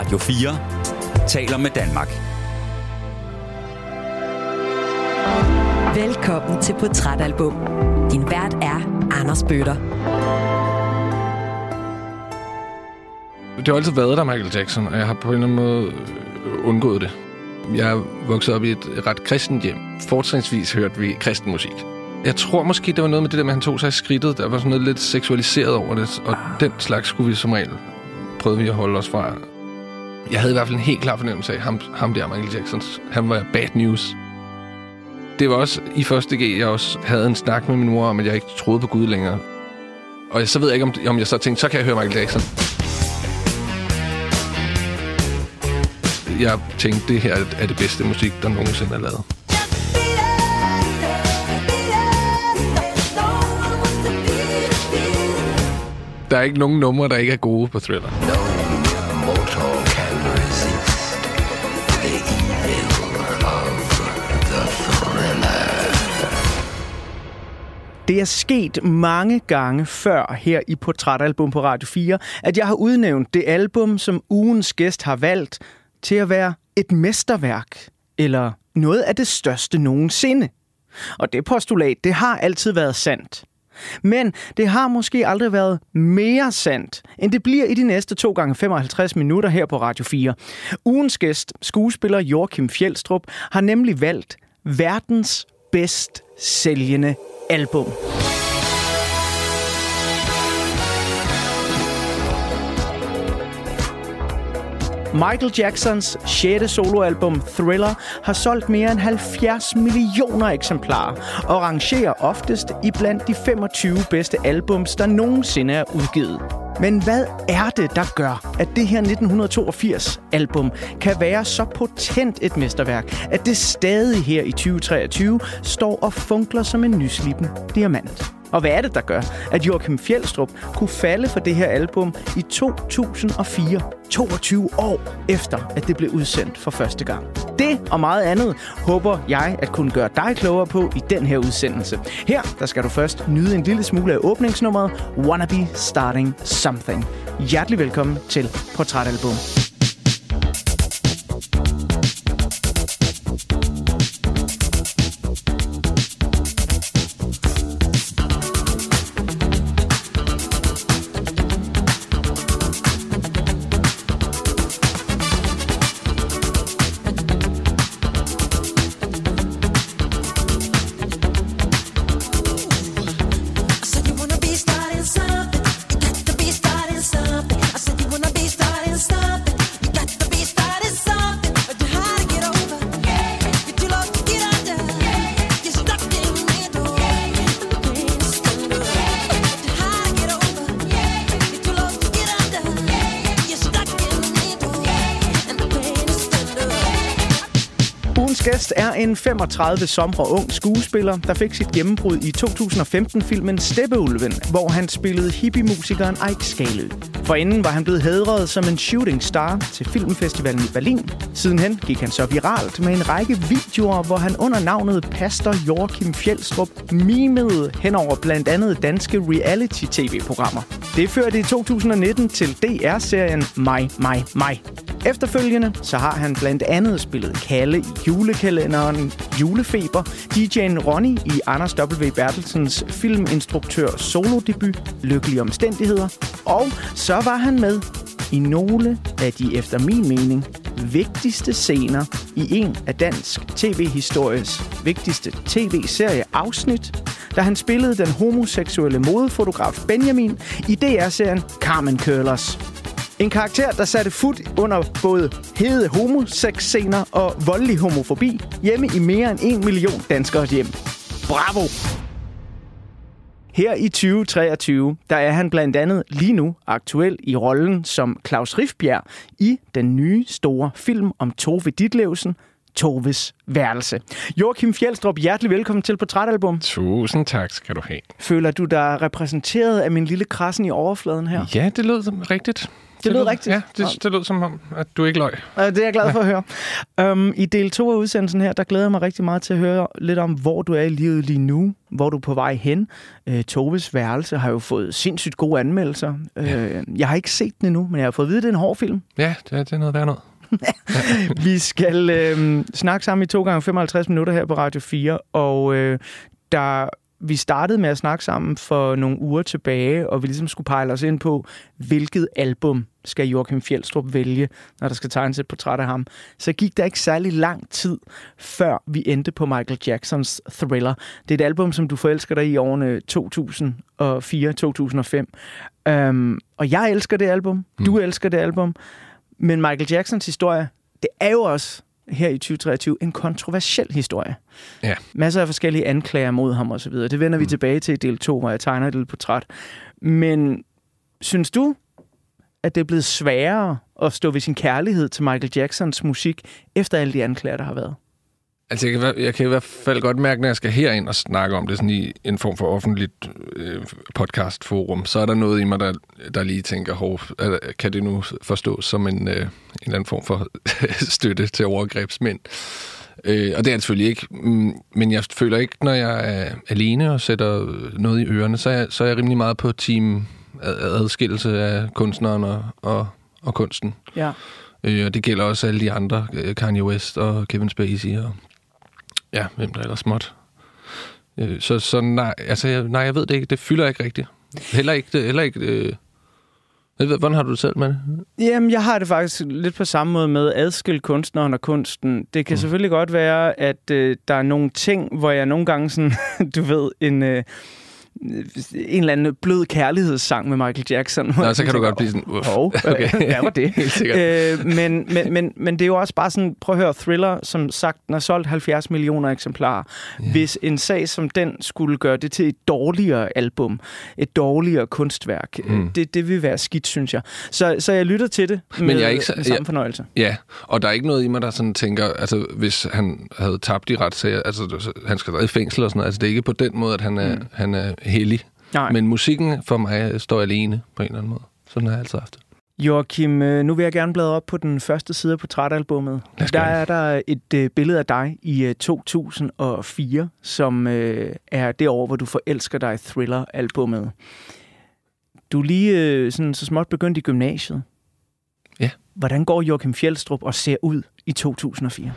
Radio 4 taler med Danmark. Velkommen til Portrætalbum. Din vært er Anders Bøtter. Det har altid været der, Michael Jackson, og jeg har på en eller anden måde øh, undgået det. Jeg er vokset op i et ret kristent hjem. Fortrinsvis hørte vi kristen musik. Jeg tror måske, det var noget med det der med, at han tog sig i skridtet. Der var sådan noget lidt seksualiseret over det, og den slags skulle vi som regel prøve vi at holde os fra. Jeg havde i hvert fald en helt klar fornemmelse af, ham, ham der, Michael Jackson, han var bad news. Det var også i første G, jeg også havde en snak med min mor om, at jeg ikke troede på Gud længere. Og så ved jeg ikke, om, om jeg så tænkte, så kan jeg høre Michael Jackson. Jeg tænkte, det her er det bedste musik, der nogensinde er lavet. Der er ikke nogen numre, der ikke er gode på Thriller. Det er sket mange gange før her i Portrætalbum på Radio 4, at jeg har udnævnt det album, som ugens gæst har valgt, til at være et mesterværk, eller noget af det største nogensinde. Og det postulat, det har altid været sandt. Men det har måske aldrig været mere sandt, end det bliver i de næste 2 gange 55 minutter her på Radio 4. Ugens gæst, skuespiller Joachim Fjeldstrup, har nemlig valgt verdens bedst sælgende album. Michael Jacksons 6. soloalbum Thriller har solgt mere end 70 millioner eksemplarer og rangerer oftest i blandt de 25 bedste albums, der nogensinde er udgivet. Men hvad er det, der gør, at det her 1982-album kan være så potent et mesterværk, at det stadig her i 2023 står og funkler som en nysliben diamant? Og hvad er det, der gør, at Joachim Fjeldstrup kunne falde for det her album i 2004, 22 år efter, at det blev udsendt for første gang? Det og meget andet håber jeg at kunne gøre dig klogere på i den her udsendelse. Her der skal du først nyde en lille smule af åbningsnummeret Wanna Be Starting Something. Hjertelig velkommen til Portrætalbum. En 35 somre ung skuespiller, der fik sit gennembrud i 2015-filmen Steppeulven, hvor han spillede hippie-musikeren Ike Skalø. Forinden var han blevet hædret som en shooting star til filmfestivalen i Berlin. Sidenhen gik han så viralt med en række videoer, hvor han under navnet Pastor Joachim Fjeldstrup mimede hen over blandt andet danske reality-tv-programmer. Det førte i 2019 til DR-serien Mig, mig, mig. Efterfølgende så har han blandt andet spillet Kalle i julekalenderen Julefeber, DJ'en Ronny i Anders W. Bertelsens filminstruktør solodebut Lykkelige Omstændigheder, og så var han med i nogle af de efter min mening vigtigste scener i en af dansk tv-histories vigtigste tv-serie-afsnit, da han spillede den homoseksuelle modefotograf Benjamin i DR-serien Carmen Curlers. En karakter, der satte fod under både hede homosex-scener og voldelig homofobi hjemme i mere end en million danskers hjem. Bravo! Her i 2023, der er han blandt andet lige nu aktuel i rollen som Claus Rifbjerg i den nye store film om Tove Ditlevsen, Toves værelse. Joachim Fjeldstrup, hjertelig velkommen til Portrætalbum. Tusind tak skal du have. Føler du dig repræsenteret af min lille krassen i overfladen her? Ja, det lød rigtigt. Det lød rigtigt. Ja, det, det lød som om, at du ikke løg. Det er jeg glad for at høre. Um, I del 2 af udsendelsen her, der glæder jeg mig rigtig meget til at høre lidt om, hvor du er i livet lige nu. Hvor du er på vej hen. Uh, Toves værelse har jo fået sindssygt gode anmeldelser. Ja. Uh, jeg har ikke set den endnu, men jeg har fået at vide, at det er en hård film. Ja, det er, det er noget værd noget. Vi skal øh, snakke sammen i to gange 55 minutter her på Radio 4, og øh, der vi startede med at snakke sammen for nogle uger tilbage, og vi ligesom skulle pejle os ind på, hvilket album skal Joachim Fjeldstrup vælge, når der skal tegnes et portræt af ham. Så gik der ikke særlig lang tid, før vi endte på Michael Jacksons Thriller. Det er et album, som du forelsker dig i årene 2004-2005. Um, og jeg elsker det album. Du mm. elsker det album. Men Michael Jacksons historie, det er jo også her i 2023 en kontroversiel historie. Ja. Masser af forskellige anklager mod ham osv. Det vender mm. vi tilbage til i del 2, hvor jeg tegner et lille portræt. Men synes du, at det er blevet sværere at stå ved sin kærlighed til Michael Jacksons musik, efter alle de anklager, der har været? Altså, jeg kan, jeg kan i hvert fald godt mærke, når jeg skal herind og snakke om det sådan i en form for offentligt øh, podcastforum, så er der noget i mig, der, der lige tænker, hov, kan det nu forstås som en, øh, en eller anden form for støtte til overgrebsmænd? Øh, og det er det selvfølgelig ikke, mm, men jeg føler ikke, når jeg er alene og sætter noget i ørerne, så er jeg, så er jeg rimelig meget på team adskillelse af kunstneren og, og, og kunsten. Ja. Øh, og det gælder også alle de andre, øh, Kanye West og Kevin Spacey og Ja, hvem der ellers småt. Øh, så, så nej, altså, jeg, nej, jeg ved det ikke. Det fylder ikke rigtigt. Heller ikke, det, heller ikke øh, hvordan har du det selv med det? Jamen, jeg har det faktisk lidt på samme måde med adskil kunstneren og kunsten. Det kan mm. selvfølgelig godt være, at øh, der er nogle ting, hvor jeg nogle gange sådan, du ved, en... Øh, en eller anden blød kærlighedssang med Michael Jackson. Nå, så kan du godt blive sådan, uff. Oh, okay. ja, var det. Helt sikkert. Øh, men, men, men, men det er jo også bare sådan, prøv at høre, Thriller, som sagt, den har solgt 70 millioner eksemplarer. Yeah. Hvis en sag som den skulle gøre det til et dårligere album, et dårligere kunstværk, mm. det, det vil være skidt, synes jeg. Så, så jeg lytter til det med, men jeg er ikke, med samme fornøjelse. Ja, og der er ikke noget i mig, der sådan tænker, altså hvis han havde tabt i retssager, altså han skal da i fængsel og sådan noget, altså det er ikke på den måde, at han er, mm. han er hellig. Nej. Men musikken for mig står alene på en eller anden måde. Sådan har jeg altid haft det. Joachim, øh, nu vil jeg gerne bladre op på den første side af portrætalbummet. Der er der et øh, billede af dig i øh, 2004, som øh, er det år, hvor du forelsker dig Thriller-albummet. Du er lige sådan, så småt begyndt i gymnasiet. Ja. Hvordan går Joachim Fjeldstrup og ser ud i 2004?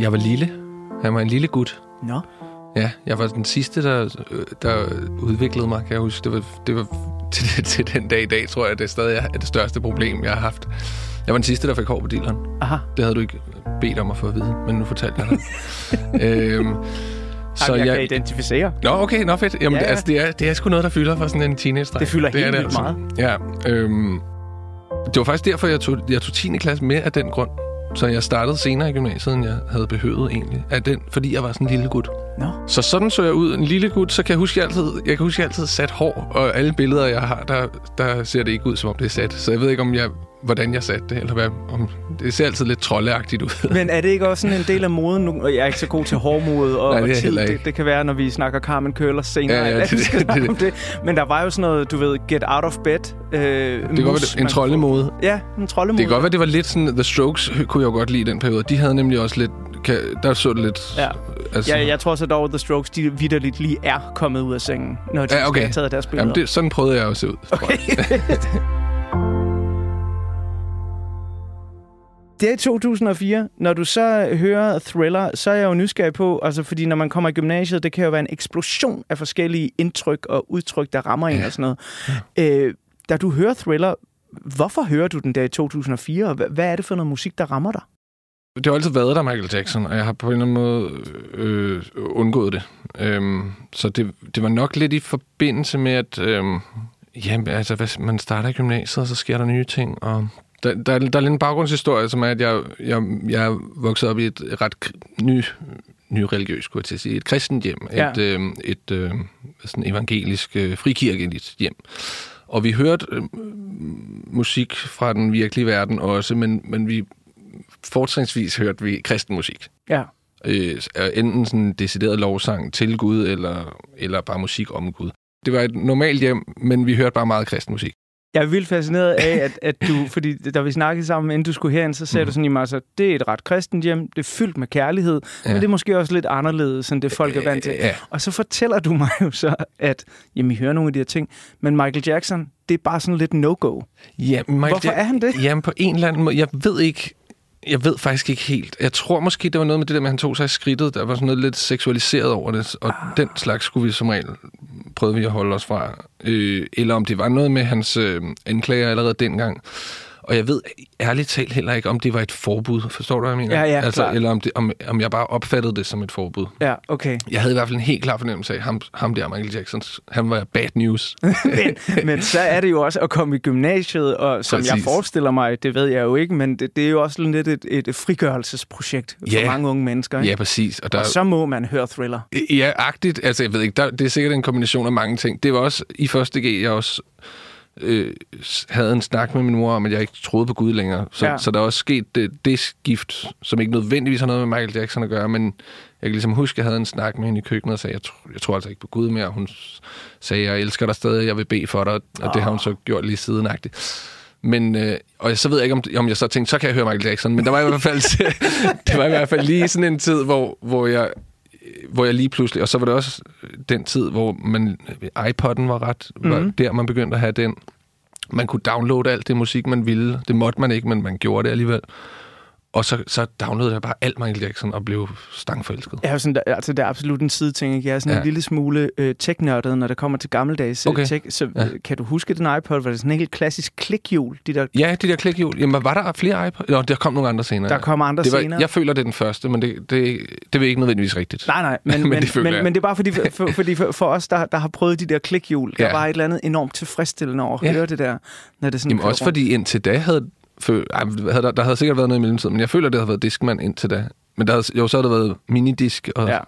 Jeg var lille. Han var en lille gut. Nå. Ja, jeg var den sidste, der, der udviklede mig, kan jeg huske. Det var, det var til, til den dag i dag, tror jeg, det er stadig er det største problem, jeg har haft. Jeg var den sidste, der fik hår på dilleren. Aha. Det havde du ikke bedt om at få at vide, men nu fortalte jeg dig. øhm, så jeg, jeg kan identificere. Nå, okay, nå fedt. Jamen, ja, ja. Altså, det, er, det er sgu noget, der fylder for sådan en teenage Det fylder det helt vildt altså. meget. Ja, øhm, det var faktisk derfor, jeg tog, jeg tog 10. klasse med af den grund. Så jeg startede senere i gymnasiet, end jeg havde behøvet egentlig. Af den, fordi jeg var sådan en lille gut. Nå. Så sådan så jeg ud. En lille gut, så kan jeg huske, jeg altid, jeg kan huske, jeg altid sat hår. Og alle billeder, jeg har, der, der ser det ikke ud, som om det er sat. Så jeg ved ikke, om jeg hvordan jeg satte det, eller hvad, om, det ser altid lidt troldeagtigt ud. Men er det ikke også sådan en del af moden nu? Jeg er ikke så god til hårmode og, Nej, det, og til, det, det kan være, når vi snakker Carmen Køller senere. Ja, ja, det, det, det, det, det. Men der var jo sådan noget, du ved, get out of bed. Øh, det kan godt være en troldemode. Ja, en troldemode. Det kan godt være, det var lidt sådan, The Strokes kunne jeg jo godt lide i den periode. De havde nemlig også lidt, kan, der så det lidt... Ja. Altså, ja, jeg tror så dog, at The Strokes, de vidderligt lige er kommet ud af sengen, når de ja, okay. have taget deres billeder. Jamen, det, sådan prøvede jeg også ud. Okay. det er 2004. Når du så hører Thriller, så er jeg jo nysgerrig på, altså fordi når man kommer i gymnasiet, det kan jo være en eksplosion af forskellige indtryk og udtryk, der rammer en ja. og sådan noget. Ja. Øh, da du hører Thriller, hvorfor hører du den der i 2004, og hvad er det for noget musik, der rammer dig? Det har altid været der, Michael Jackson, og jeg har på en eller anden måde øh, undgået det. Øhm, så det, det var nok lidt i forbindelse med, at øh, jamen, altså, hvis man starter i gymnasiet, og så sker der nye ting, og der, der, der er lidt en baggrundshistorie, som er, at jeg, jeg, jeg er vokset op i et ret ny, ny religiøs, skulle jeg til at sige, et kristent hjem, ja. et, øh, et øh, sådan evangelisk, øh, frikirkeligt hjem. Og vi hørte øh, musik fra den virkelige verden også, men, men vi fortrinsvis hørte vi kristen musik. Ja. Øh, enten sådan decideret lovsang til Gud, eller, eller bare musik om Gud. Det var et normalt hjem, men vi hørte bare meget kristen musik. Jeg er vildt fascineret af, at, at du, fordi da vi snakkede sammen, inden du skulle herind, så sagde mm. du sådan i mig, altså, det er et ret kristent hjem, det er fyldt med kærlighed, ja. men det er måske også lidt anderledes, end det folk er vant til. Ja. Og så fortæller du mig jo så, at jamen, I hører nogle af de her ting, men Michael Jackson, det er bare sådan lidt no-go. Ja, Michael Hvorfor er han det? Jamen, på en eller anden måde. Jeg ved ikke, jeg ved faktisk ikke helt. Jeg tror måske, det var noget med det der med, at han tog sig i skridtet. Der var sådan noget lidt seksualiseret over det, og ah. den slags skulle vi som regel prøve vi at holde os fra. Øh, eller om det var noget med hans øh, anklager allerede dengang. Og jeg ved ærligt talt heller ikke, om det var et forbud. Forstår du, hvad jeg mener? Ja, ja, altså. Eller om, det, om, om jeg bare opfattede det som et forbud. Ja, okay. Jeg havde i hvert fald en helt klar fornemmelse af, ham, ham der, Michael Jackson, han var bad news. men, men så er det jo også at komme i gymnasiet, og som Præcis. jeg forestiller mig, det ved jeg jo ikke, men det, det er jo også lidt et, et frigørelsesprojekt for Ja. mange unge mennesker. Ikke? ja, præcis. Og der, Og så må man høre thriller. Ja, agtigt. Altså, jeg ved ikke, der, det er sikkert en kombination af mange ting. Det var også i første G, jeg også øh, havde en snak med min mor om, at jeg ikke troede på Gud længere. Så, Ja. så der er også sket det, det skift, som ikke nødvendigvis har noget med Michael Jackson at gøre, men jeg kan ligesom huske, at jeg havde en snak med hende i køkkenet og sagde, jeg, tro, jeg tror altså ikke på Gud mere. Hun sagde, jeg elsker dig stadig, jeg vil bede for dig, og oh. det har hun så gjort lige sidenagtigt. Men, øh, og så ved jeg ikke, om, om jeg så tænkte, så kan jeg høre Michael Jackson. Men der var i hvert fald, det var i hvert fald lige sådan en tid, hvor, hvor jeg hvor jeg lige pludselig, og så var det også den tid, hvor man, iPod'en var ret, mm. var Mhm. der man begyndte at have den. Man kunne downloade alt det musik, man ville. Det måtte man ikke, men man gjorde det alligevel. Og så, så downloadede jeg bare alt Michael Jackson og blev stangforelsket. Jo sådan, der, altså, det er absolut en sideting. Ikke? Jeg er sådan ja. Ja. en lille smule øh, tech-nørdet, når det kommer til gammeldags okay. Okay. tech. Så Ja. ja. kan du huske den iPod? Var det sådan en helt klassisk klikhjul? De der, Ja, de der klikhjul. Jamen, var der flere iPod? Jo, der kom nogle andre senere. der kommer andre det var, senere. Jeg føler, det er den første, men det, det, det er ikke nødvendigvis rigtigt. Nej, nej, men, Men men, det føler men, jeg. men det er bare fordi, for, fordi for, for os, der, der har prøvet de der klikhjul, der Ja. var et eller andet enormt tilfredsstillende over at Ja. høre det der, når det sådan Jamen også rundt. fordi indtil da havde, fø, ej, der, der havde sikkert været noget i mellemtiden, men jeg føler, det havde været Discman indtil da. Men der havde, jo, så havde der været minidisk, og Ja.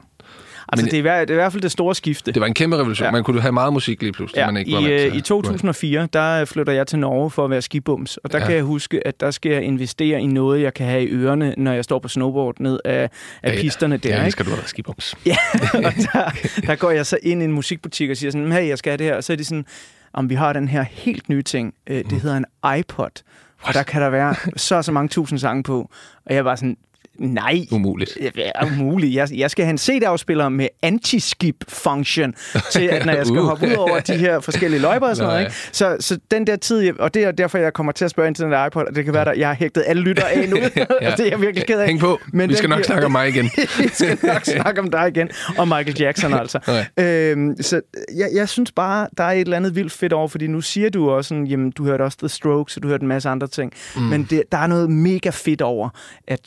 Altså, Men- det er, det er i hvert fald det store skifte. det var en kæmpe revolution. Ja. Man kunne have meget musik lige pludselig, Ja, man ikke var i, vant øh, til. I 2004, der flytter jeg til Norge for at være skibums, og der Ja. kan jeg huske, at der skal jeg investere i noget, jeg kan have i ørerne, når jeg står på snowboard ned af, af Ja, ja. pisterne der. Ja, ikke? det skal du have været skibums. Ja, og der, der går jeg så ind i en musikbutik og siger sådan, hey, jeg skal have det her. Og så er de sådan, om vi har den her helt nye ting. Øh, Mm. Det hedder en iPod. Og der kan der være så og så mange tusind sange på. Og jeg var sådan, nej, Umuligt. er umuligt. Jeg, jeg skal have en CD-afspiller med anti-skip-function, til at når jeg skal Uh. hoppe ud over de her forskellige løjper og sådan noget. Ikke? Så, så den der tid, og det er derfor, jeg kommer til at spørge ind til den der iPod, og det kan være, at jeg har hægtet alle lytter af nu. ja. det er jeg virkelig ked af. Hæng på. Men vi skal nok bliver- snakke om mig igen. Vi skal nok snakke om dig igen. Og Michael Jackson altså. Okay. Øhm, så jeg, jeg synes bare, der er et eller andet vildt fedt over, fordi nu siger du også sådan, jamen du hørte også The Strokes, og du hørte en masse andre ting. Mm. Men det, der er noget mega fedt over, at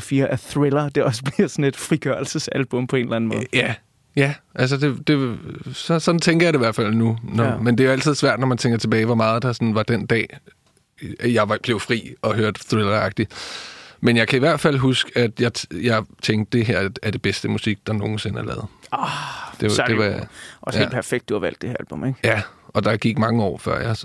2004 er Thriller, det også bliver sådan et frigørelsesalbum på en eller anden måde. Ja, ja. Altså, det, det, så, sådan tænker jeg det i hvert fald nu. Når, Ja. Men det er jo altid svært, når man tænker tilbage, hvor meget der sådan var den dag, jeg var, blev fri og hørte thriller-agtigt. Men jeg kan i hvert fald huske, at jeg, jeg tænkte, det her er det bedste musik, der nogensinde er lavet. Ah, Det, er det var, også ja. helt perfekt, du har valgt det her album, ikke? Ja, og der gik mange år, før jeg,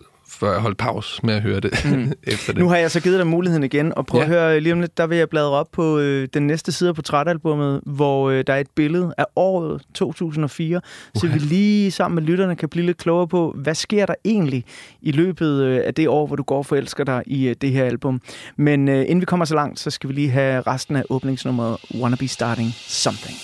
før jeg holdt pause med at høre det mm. efter det. Nu har jeg så givet dig muligheden igen, og prøv ja. at høre lige om lidt, der vil jeg bladre op på øh, den næste side af portrætalbummet, hvor øh, der er et billede af året 2004, så vi lige sammen med lytterne kan blive lidt klogere på, hvad sker der egentlig i løbet øh, af det år, hvor du går og forelsker dig i øh, det her album. Men øh, inden vi kommer så langt, så skal vi lige have resten af åbningsnummeret Wanna Be Starting Something.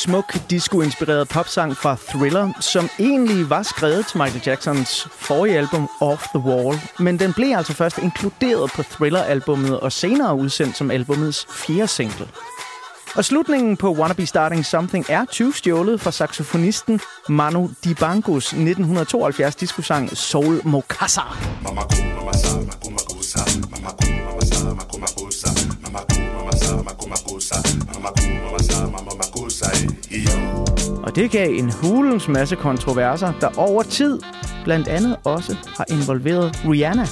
Smuk, disco-inspireret popsang fra Thriller, som egentlig var skrevet til Michael Jacksons forrige album Off the Wall, men den blev altså først inkluderet på Thriller-albummet og senere udsendt som albumets fjerde single. Og slutningen på Wanna Be Starting Something er 20 stjålet fra saxofonisten Manu Dibangos 1972 diskosang Soul Mokasa. Og det gav en hulens masse kontroverser, der over tid blandt andet også har involveret Rihanna.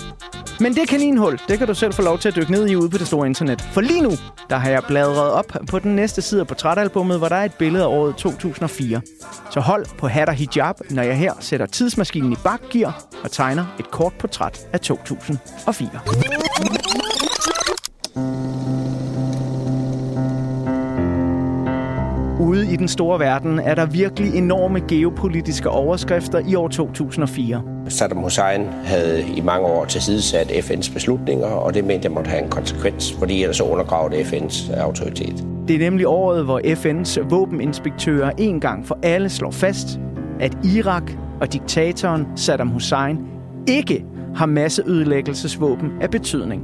Men det kaninhul, det kan du selv få lov til at dykke ned i ude på det store internet. For lige nu, der har jeg bladret op på den næste side af portrætalbummet, hvor der er et billede af året 2004. Så hold på hat og hijab, når jeg her sætter tidsmaskinen i bakgear og tegner et kort portræt af 2004. den store verden er der virkelig enorme geopolitiske overskrifter i år 2004. Saddam Hussein havde i mange år tilsidesat FN's beslutninger, og det mente jeg måtte have en konsekvens, fordi ellers så undergravede FN's autoritet. Det er nemlig året, hvor FN's våbeninspektører en gang for alle slår fast, at Irak og diktatoren Saddam Hussein ikke har masseødelæggelsesvåben af betydning.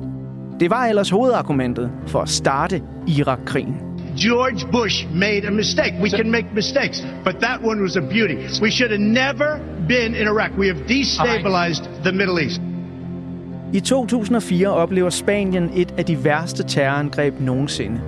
Det var ellers hovedargumentet for at starte Irak-krigen. George Bush made a mistake. We can make mistakes, but that one was a beauty. We should have never been in Iraq. We have destabilized the Middle East. I 2004 oplever Spanien et af de værste terrorangreb nogensinde.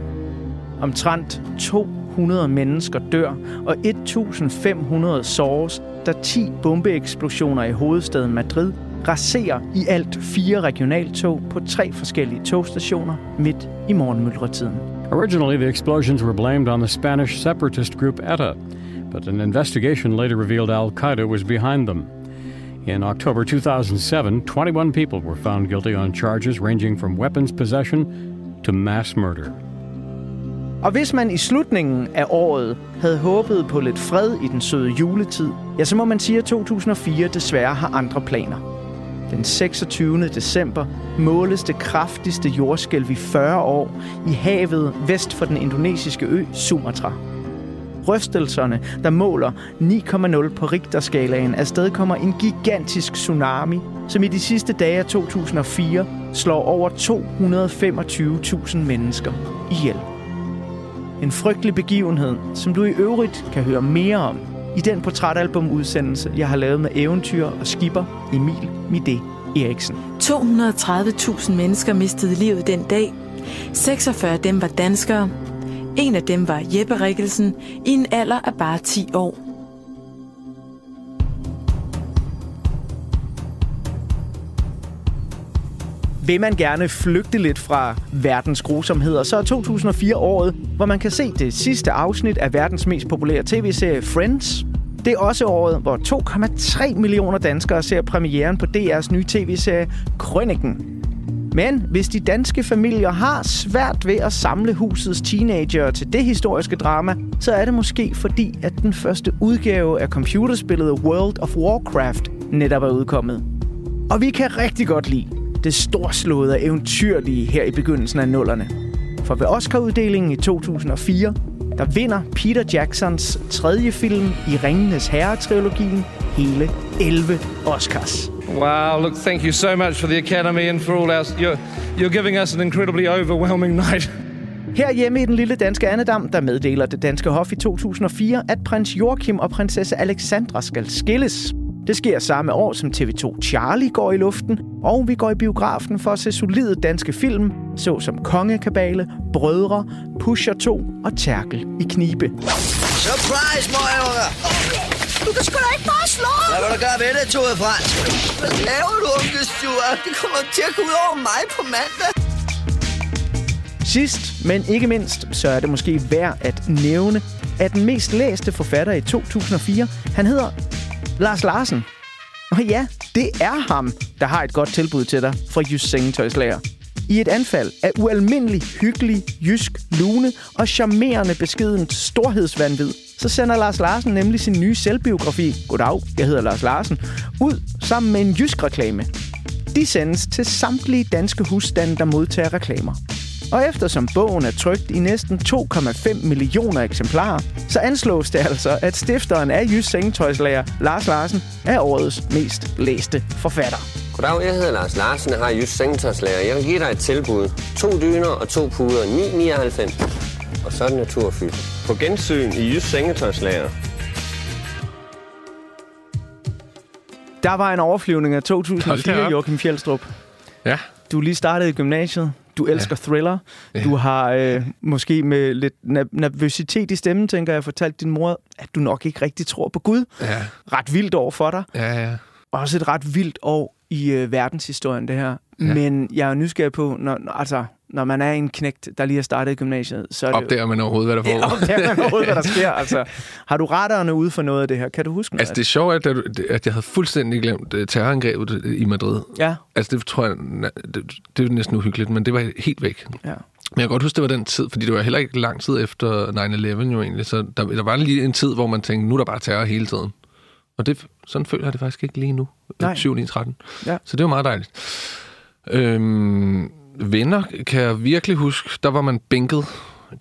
Omtrent 200 mennesker dør, og 1500 såres, da 10 bombeeksplosioner i hovedstaden Madrid raserer i alt fire regionaltog på tre forskellige togstationer midt i morgenmyldretiden. Originally, the explosions were blamed on the Spanish separatist group ETA, but an investigation later revealed Al Qaeda was behind them. In October 2007, 21 people were found guilty on charges ranging from weapons possession to mass murder. Og hvis man i slutningen af året havde håbet på lidt fred i den søde juletid, ja, så må man sige, at 2004 desværre har andre planer. Den 26. december måles det kraftigste jordskælv i 40 år i havet vest for den indonesiske ø Sumatra. Rystelserne, der måler 9,0 på Richterskalaen, afstedkommer en gigantisk tsunami, som i de sidste dage af 2004 slår over 225.000 mennesker ihjel. En frygtelig begivenhed, som du i øvrigt kan høre mere om i den portrætalbumudsendelse, jeg har lavet med eventyr og skipper Emil Mide Eriksen. 230.000 mennesker mistede livet den dag. 46 af dem var danskere. En af dem var Jeppe Rikkelsen i en alder af bare 10 år. Vil man gerne flygte lidt fra verdens grusomheder, så er 2004 året, hvor man kan se det sidste afsnit af verdens mest populære tv-serie Friends. Det er også året, hvor 2,3 millioner danskere ser premieren på DR's nye tv-serie Krøniken. Men hvis de danske familier har svært ved at samle husets teenager til det historiske drama, så er det måske fordi, at den første udgave af computerspillet World of Warcraft netop er udkommet. Og vi kan rigtig godt lide det storslåede og eventyrlige her i begyndelsen af nullerne. For ved Oscar-uddelingen i 2004, der vinder Peter Jacksons tredje film i Ringenes Herre-trilogien hele 11 Oscars. Wow, look, thank you so much for the Academy and for all our. You're, you're giving us an incredibly overwhelming night. Her hjemme i den lille danske Annedam, der meddeler det danske hof i 2004, at prins Joachim og prinsesse Alexandra skal skilles. Det sker samme år, som TV2 Charlie går i luften, og vi går i biografen for at se solide danske film, såsom Kongekabale, Brødre, Pusher 2 og Terkel i Knibe. Surprise, møgunger! Du kan sgu da ikke bare slå Hvad vil du gøre ved det, Tove Frans? Hvad laver du, onkel Stuart? Det kommer til at gå ud over mig på mandag. Sidst, men ikke mindst, så er det måske værd at nævne, at den mest læste forfatter i 2004, han hedder Lars Larsen. Og ja, det er ham, der har et godt tilbud til dig fra Jysk Sengetøjslager. I et anfald af ualmindelig hyggelig, jysk, lune og charmerende beskedent storhedsvandvid, så sender Lars Larsen nemlig sin nye selvbiografi, Goddag, jeg hedder Lars Larsen, ud sammen med en jysk reklame. De sendes til samtlige danske husstande, der modtager reklamer. Og eftersom bogen er trykt i næsten 2,5 millioner eksemplarer, så anslås det altså, at stifteren af Jysk Sengetøjslager, Lars Larsen, er årets mest læste forfatter. Goddag, jeg hedder Lars Larsen, jeg har Jysk Sengetøjslager. Jeg vil give dig et tilbud. To dyner og to puder, 9,99. Og så er det naturfyldt. På gensyn i Jysk Sengetøjslager. Der var en overflyvning af Hold da 2004, op. Joachim Fjeldstrup. Ja. Du er lige startet i gymnasiet. Du elsker ja. thriller. Ja. Du har øh, måske med lidt nervøsitet i stemmen, tænker jeg, fortalt din mor, at du nok ikke rigtig tror på Gud. Ja. Ret vildt år for dig. Ja, ja. Også et ret vildt år i øh, verdenshistorien, det her. Ja. Men jeg er nysgerrig på, når- altså, når man er en knægt, der lige har startet i gymnasiet, så er det Opdager man overhovedet, hvad der Ja, foregår? opdager man overhovedet, hvad der sker. Altså, har du radaren ude for noget af det her? Kan du huske noget Altså, det er sjovt, at, at- jeg havde fuldstændig glemt øh, terrorangrebet i Madrid. Ja. Altså, det tror jeg, det, det er næsten uhyggeligt, men det var helt væk. Ja. Men jeg kan godt huske, det var den tid, fordi det var heller ikke lang tid efter 9-11 jo egentlig, så der, der var lige en tid, hvor man tænkte, nu er der bare terror hele tiden. Og det, sådan føler jeg det faktisk ikke lige nu, Nej. 7 13. Ja. Så det var meget dejligt. Øhm, venner kan jeg virkelig huske, der var man bænket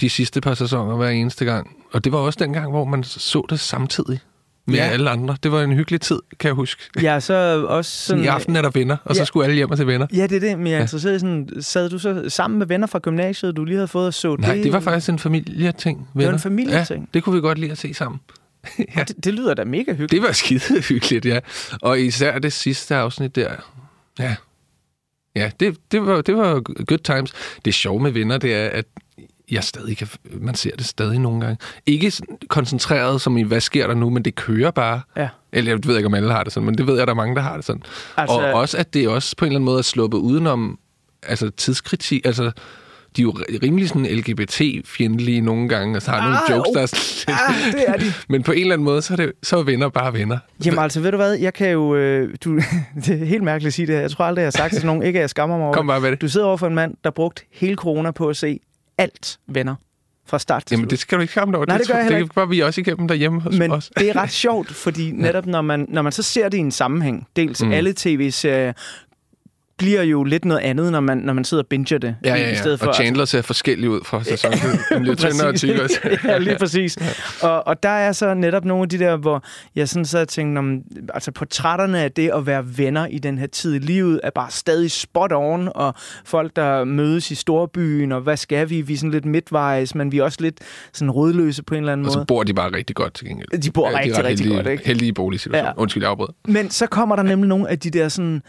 de sidste par sæsoner hver eneste gang. Og det var også den gang, hvor man så det samtidig med Ja. alle andre. Det var en hyggelig tid, kan jeg huske. Ja, så også sådan... I aften er der venner, og Ja. så skulle alle hjem og til venner. Ja, det er det, men jeg er Ja. interesseret i sådan... Sad du så sammen med venner fra gymnasiet, du lige havde fået at så Nej, det? det var faktisk en familieting. var en venner. familieting? Ja, det kunne vi godt lide at se sammen. ja. det, det lyder da mega hyggeligt. Det var skide hyggeligt, ja. Og især det sidste afsnit der. Ja, ja det, det, var, det var good times. Det sjove med venner, det er, at jeg stadig kan, man ser det stadig nogle gange. Ikke koncentreret som i, hvad sker der nu, men det kører bare. Ja. Eller jeg ved ikke, om alle har det sådan, men det ved jeg, der er mange, der har det sådan. Altså, og også, at det også på en eller anden måde er sluppet udenom altså, tidskritik. Altså, de er jo rimelig sådan LGBT-fjendtlige nogle gange, og så har nogle Ah, jokes, oh. der er sådan Ah, det er de. Men på en eller anden måde, så er, det, så er venner bare venner. Jamen altså, ved du hvad? Jeg kan jo... Øh, du, det er helt mærkeligt at sige det her. Jeg tror aldrig, jeg har sagt det til nogen. Ikke, at jeg skammer mig over Kom bare med det. Du sidder over for en mand, der brugt hele corona på at se alt venner. Fra start til Jamen, slut. det skal du ikke skamme dig over. Nej, det gør jeg heller det vi også igennem derhjemme hos Men os. det er ret sjovt, fordi netop når man, når man så ser det i en sammenhæng, dels. Mm. alle tv-serier bliver jo lidt noget andet, når man, når man sidder og binger det. Ja, i- ja, I ja. stedet for, og Chandler ser forskellig ud fra sæson til lidt tyndere Præcis. tykke også. ja, lige præcis. Og, og der er så netop nogle af de der, hvor jeg sådan så tænkte, om, altså portrætterne af det at være venner i den her tid i livet, er bare stadig spot on, og folk, der mødes i storbyen, og hvad skal vi? Vi er sådan lidt midtvejs, men vi er også lidt sådan rådløse på en eller anden Og så måde. bor de bare rigtig godt til gengæld. De bor Ja, rigtig, ret rigtig heldige, godt, ikke? Heldige boligsituationer. Ja. Ja. Undskyld, jeg afbrød. Men så kommer der nemlig nogle af de der sådan,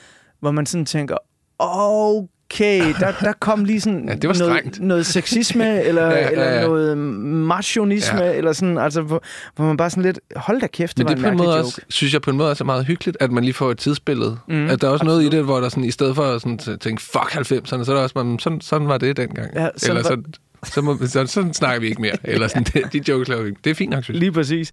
hvor man sådan tænker, okay, der, der kom lige sådan Ja, det var noget, strengt. noget sexisme, eller, ja, Ja, ja, eller noget machonisme, ja. Eller sådan, altså, hvor, hvor man bare sådan lidt, hold da kæft, det Men var det en på en måde joke. også, synes jeg på en måde også er meget hyggeligt, at man lige får et tidsbillede. Mm, at der er også noget i det, hvor der sådan, i stedet for at sådan, t- tænke, fuck 90'erne, så er der også, man, sådan, sådan var det dengang. Ja, sådan Eller var- sådan, så, må, så, sådan snakker vi ikke mere. Eller sådan, de, de jokes laver vi ikke. Det er fint nok, synes jeg. Lige præcis.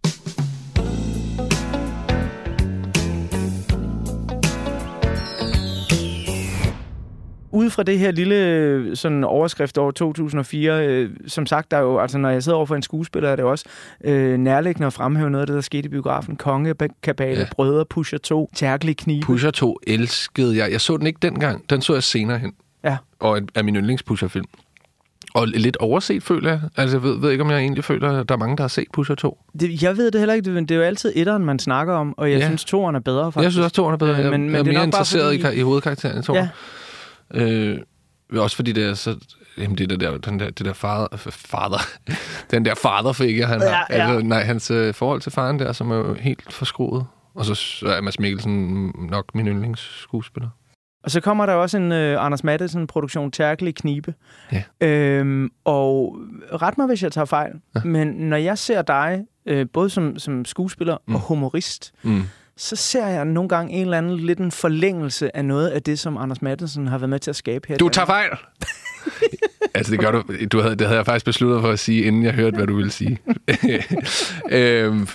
Ude fra det her lille sådan overskrift over 2004, øh, som sagt, der er jo, altså når jeg sidder over for en skuespiller, er det også øh, nærliggende at fremhæve noget af det, der skete i biografen. Konge, Kabale, ja. Brødre, Pusher 2, Tærkelig Knibe. Pusher 2 elskede jeg. Jeg så den ikke dengang. Den så jeg senere hen. Ja. Og er- er min yndlingspusher-film. Og lidt overset, føler jeg. Altså, jeg ved, ved ikke, om jeg egentlig føler, at der er mange, der har set Pusher 2. Det, jeg ved det heller ikke, men det er jo altid etteren, man snakker om, og jeg Ja. synes, toeren er bedre, faktisk. Jeg synes også, toeren er bedre. Øh, Jeg, men- men, men jeg er det er mere bare interesseret fordi... i, i hovedkarakteren i toeren. Ja. Øh, også fordi det er så... Jamen, det er der, den der, det der fader, fader, den der faderfigur, han har. Ja, ja. Altså, nej, hans øh, forhold til faren der, som er jo helt forskroet. Og så er Mads Mikkelsen nok min yndlingsskuespiller. Og så kommer der også en uh, Anders Mattesen-produktion, Tærkelig Knibe. Ja. Øhm, og ret mig, hvis jeg tager fejl, ja. men når jeg ser dig, øh, både som, som skuespiller mm. og humorist, Mm. Så ser jeg nogle gange en eller anden lidt en forlængelse af noget af det, som Anders Mattesen har været med til at skabe her. Du tager fejl! altså, det gør du. du havde, det havde jeg faktisk besluttet for at sige, inden jeg hørte, hvad du ville sige. øhm,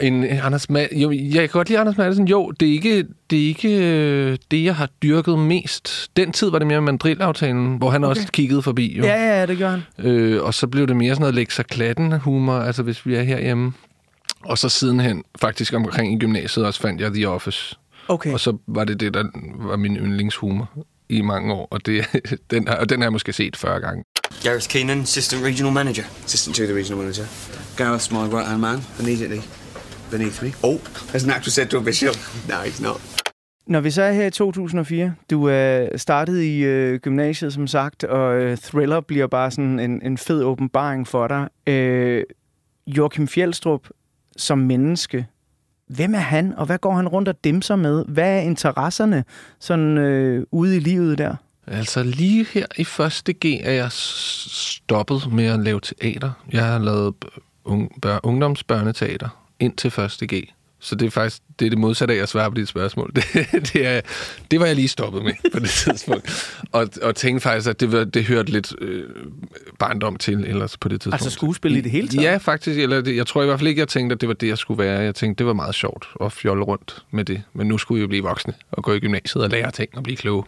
en, Anders Ma- jo, jeg kan godt lide Anders Madsen. Jo, det er ikke det, er ikke, øh, det, jeg har dyrket mest. Den tid var det mere mandrillaftalen, hvor han okay. også kiggede forbi. Jo. Ja, ja, ja, det gør han. Øh, og så blev det mere sådan noget lægge sig klatten humor, altså hvis vi er herhjemme. Og så sidenhen, faktisk omkring i gymnasiet, også fandt jeg The Office. Okay. Og så var det det, der var min yndlingshumor. i mange år, og, det, den, har- og den har jeg måske set 40 gange. Gareth Keenan, assistant regional manager. Assistant to the regional manager. Gareth's my right hand man, immediately beneath me. Oh, as an actor said to a bishop. No, he's not. Når vi så er her i 2004, du er startet i øh, gymnasiet, som sagt, og øh, Thriller bliver bare sådan en, en fed åbenbaring for dig. Øh, Joachim Fjeldstrup som menneske, hvem er han, og hvad går han rundt og dimser med? Hvad er interesserne sådan øh, ude i livet der? Altså lige her i første G er jeg stoppet med at lave teater. Jeg har lavet ung, bør, ungdomsbørneteater ind til første G. Så det er faktisk det, er det modsatte af at svare på dit spørgsmål. Det, det, er, det var jeg lige stoppet med på det tidspunkt. Og, og tænkte faktisk, at det, var, det hørte lidt øh, barndom til ellers på det tidspunkt. Altså skuespil i det hele taget? Ja, faktisk. Eller det, jeg tror i hvert fald ikke, jeg tænkte, at det var det, jeg skulle være. Jeg tænkte, det var meget sjovt at fjolle rundt med det. Men nu skulle jeg jo blive voksne og gå i gymnasiet og lære ting og blive kloge.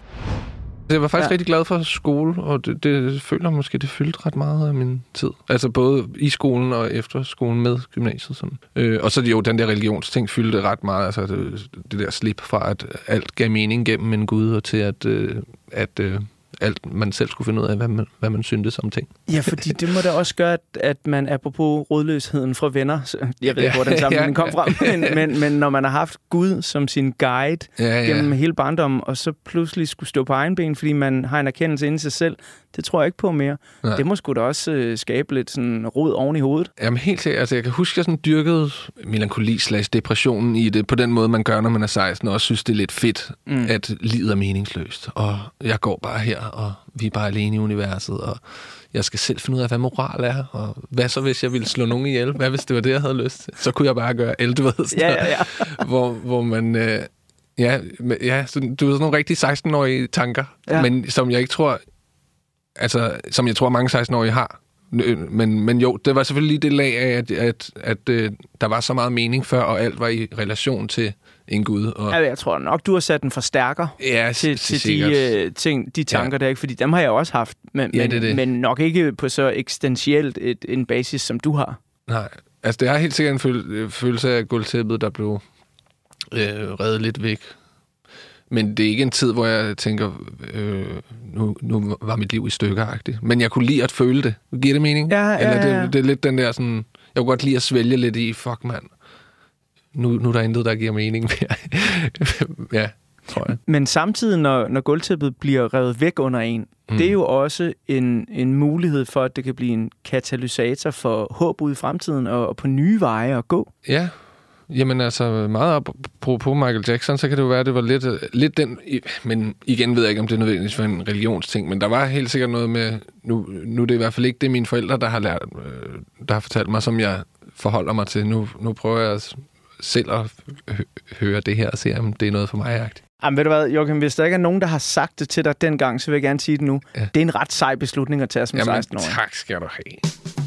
Jeg var faktisk Ja. rigtig glad for skole, og det, det føler måske, det fyldte ret meget af min tid. Altså både i skolen og efter skolen med gymnasiet. Sådan. Øh, og så jo, den der religionsting fyldte ret meget. Altså det, det der slip fra, at alt gav mening gennem en Gud, og til at, øh, at øh, alt man selv skulle finde ud af, hvad man, hvad man syntes om ting. Ja, fordi det må da også gøre, at, at man, apropos rådløsheden fra venner, så jeg ved ikke, hvor den Ja, sammenligning ja. kom fra, men, men, men når man har haft Gud som sin guide Ja, ja. gennem hele barndommen, og så pludselig skulle stå på egen ben, fordi man har en erkendelse inde i sig selv, det tror jeg ikke på mere. Nej. Det må sgu da også øh, skabe lidt sådan rod oven i hovedet. Jamen helt sikkert. Altså, jeg kan huske, at jeg sådan dyrkede melankoli slash depressionen i det, på den måde, man gør, når man er 16, og også synes, det er lidt fedt, mm. at livet er meningsløst. Og jeg går bare her, og vi er bare alene i universet, og jeg skal selv finde ud af, hvad moral er, og hvad så, hvis jeg ville slå nogen ihjel? Hvad hvis det var det, jeg havde lyst til? Så kunne jeg bare gøre alt, du ved. Sådan Ja, ja, ja. hvor, hvor man... Øh, ja, ja så, du ved, sådan nogle rigtig 16-årige tanker, Ja. men som jeg ikke tror... Altså, som jeg tror, mange 16-årige har. Øh, Men, men jo, det var selvfølgelig lige det lag af, at, at, at øh, der var så meget mening før, og alt var i relation til en Gud. Og, Altså, jeg tror nok, du har sat en forstærker Ja, til, til de, øh, ting, de tanker der, ikke? fordi dem har jeg også haft, men, Ja, men, det det. men nok ikke på så eksistentielt et, en basis, som du har. Nej, altså det er helt sikkert en føl- øh, følelse af gulvtæppet, der blev øh, reddet lidt væk. Men det er ikke en tid, hvor jeg tænker, øh, nu, nu var mit liv i stykker. Men jeg kunne lide at føle det. Giver det mening? Ja, ja, Eller ja, ja. Det, det er lidt den der sådan... Jeg kunne godt lide at svælge lidt i, fuck mand, nu, nu er der intet, der giver mening mere. ja, tror jeg. Men samtidig, når, når gulvtæppet bliver revet væk under en, mm. det er jo også en, en mulighed for, at det kan blive en katalysator for håb ud i fremtiden og, og på nye veje at gå. Ja, jamen altså meget apropos Michael Jackson, så kan det jo være, at det var lidt, lidt den... Men igen ved jeg ikke, om det er nødvendigvis for en religionsting, men der var helt sikkert noget med... Nu, nu er det i hvert fald ikke det, mine forældre, der har, lært, øh, der har fortalt mig, som jeg forholder mig til. Nu, nu prøver jeg s- selv at hø- høre det her og se, om det er noget for mig. -agtigt. Jamen ved du hvad, Joachim, hvis der ikke er nogen, der har sagt det til dig dengang, så vil jeg gerne sige det nu. Ja. Det er en ret sej beslutning at tage som Jamen, 16-årig. tak skal du have.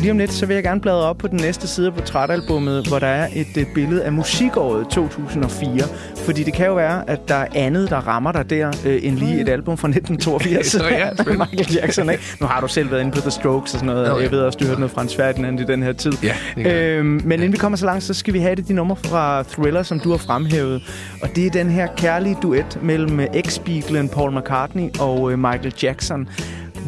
Lige om lidt, så vil jeg gerne bladre op på den næste side af portrætalbummet, hvor der er et billede af musikåret 2004. Fordi det kan jo være, at der er andet, der rammer dig der, øh, end lige et album fra 1982. Nå ja. Michael Jackson, ikke? Nu har du selv været inde på The Strokes og sådan noget, og jeg ved også, du har hørt noget Frans Ferdinand i den her tid. Ja, øhm, Men inden vi kommer så langt, så skal vi have det de numre fra Thriller, som du har fremhævet. Og det er den her kærlige duet mellem ex-Beatlen Paul McCartney og øh, Michael Jackson.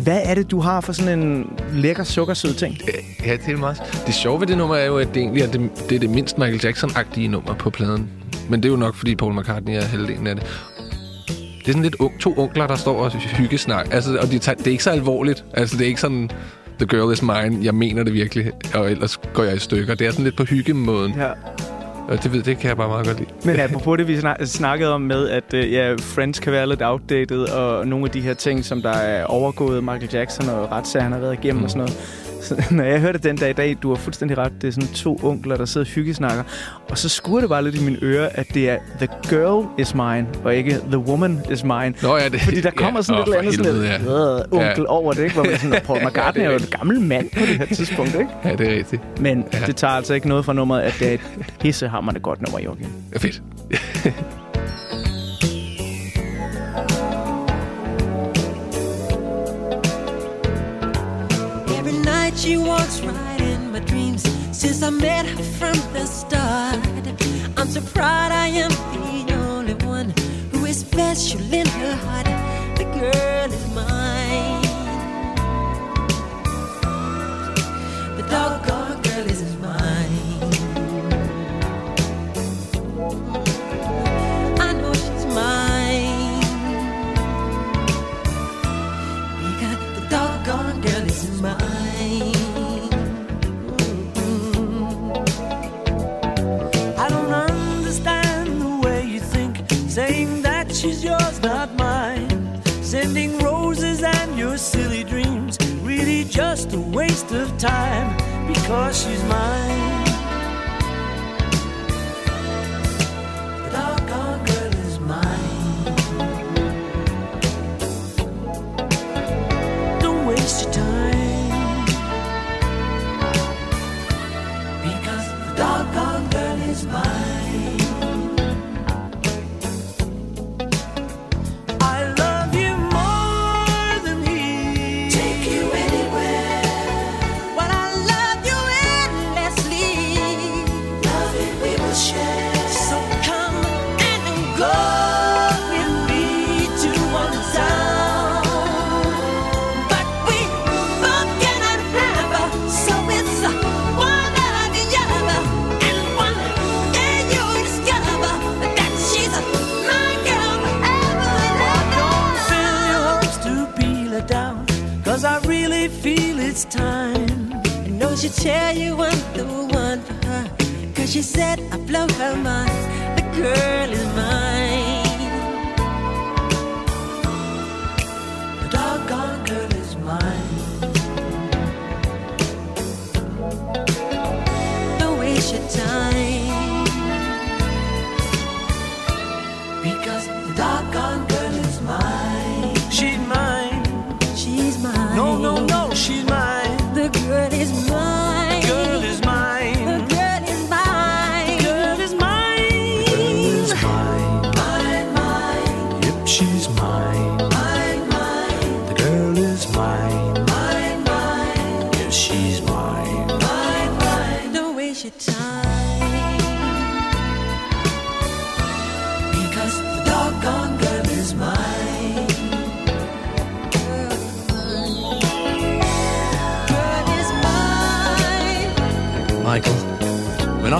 Hvad er det, du har for sådan en lækker sukkersød ting? Ja, det er meget... Det sjove ved det nummer er jo, at det egentlig er det, det, er det mindst Michael Jackson-agtige nummer på pladen. Men det er jo nok, fordi Paul McCartney er halvdelen af det. Det er sådan lidt ung, to onkler, der står og hyggesnak. Altså, og de tager, det er ikke så alvorligt. Altså, det er ikke sådan, the girl is mine, jeg mener det virkelig, og ellers går jeg i stykker. Det er sådan lidt på hyggemåden. Ja. Og det ved det kan jeg bare meget godt lide. Men apropos det, vi snak- snakkede om med, at øh, ja, Friends kan være lidt outdated, og nogle af de her ting, som der er overgået Michael Jackson og retssager, han har været igennem mm. og sådan noget. Så, når jeg hørte den dag i dag, du har fuldstændig ret, det er sådan to onkler, der sidder og hyggesnakker. Og så skuer det bare lidt i mine ører, at det er The Girl is mine, og ikke The Woman is mine. Nå ja, det, Fordi der kommer ja, sådan åh, lidt andet sådan lidt ja. onkel Ja. over det, ikke? Hvor man sådan, Paul Ja, McCartney er er jo en gammel mand på det her tidspunkt, ikke? Ja, det er rigtigt. Men Ja. det tager altså ikke noget fra nummeret, at det er et pissehammerende godt nummer, Joachim. Ja, fedt. She walks right in my dreams since I met her from the start. I'm so proud I am the only one who is special in her heart. The girl is mine. She's yours, not mine. Sending roses and your silly dreams, really just a waste of time because she's mine. Really feel it's time. I know she'll tell you I'm the one for her. Cause she said I blow her mind. The girl is mine.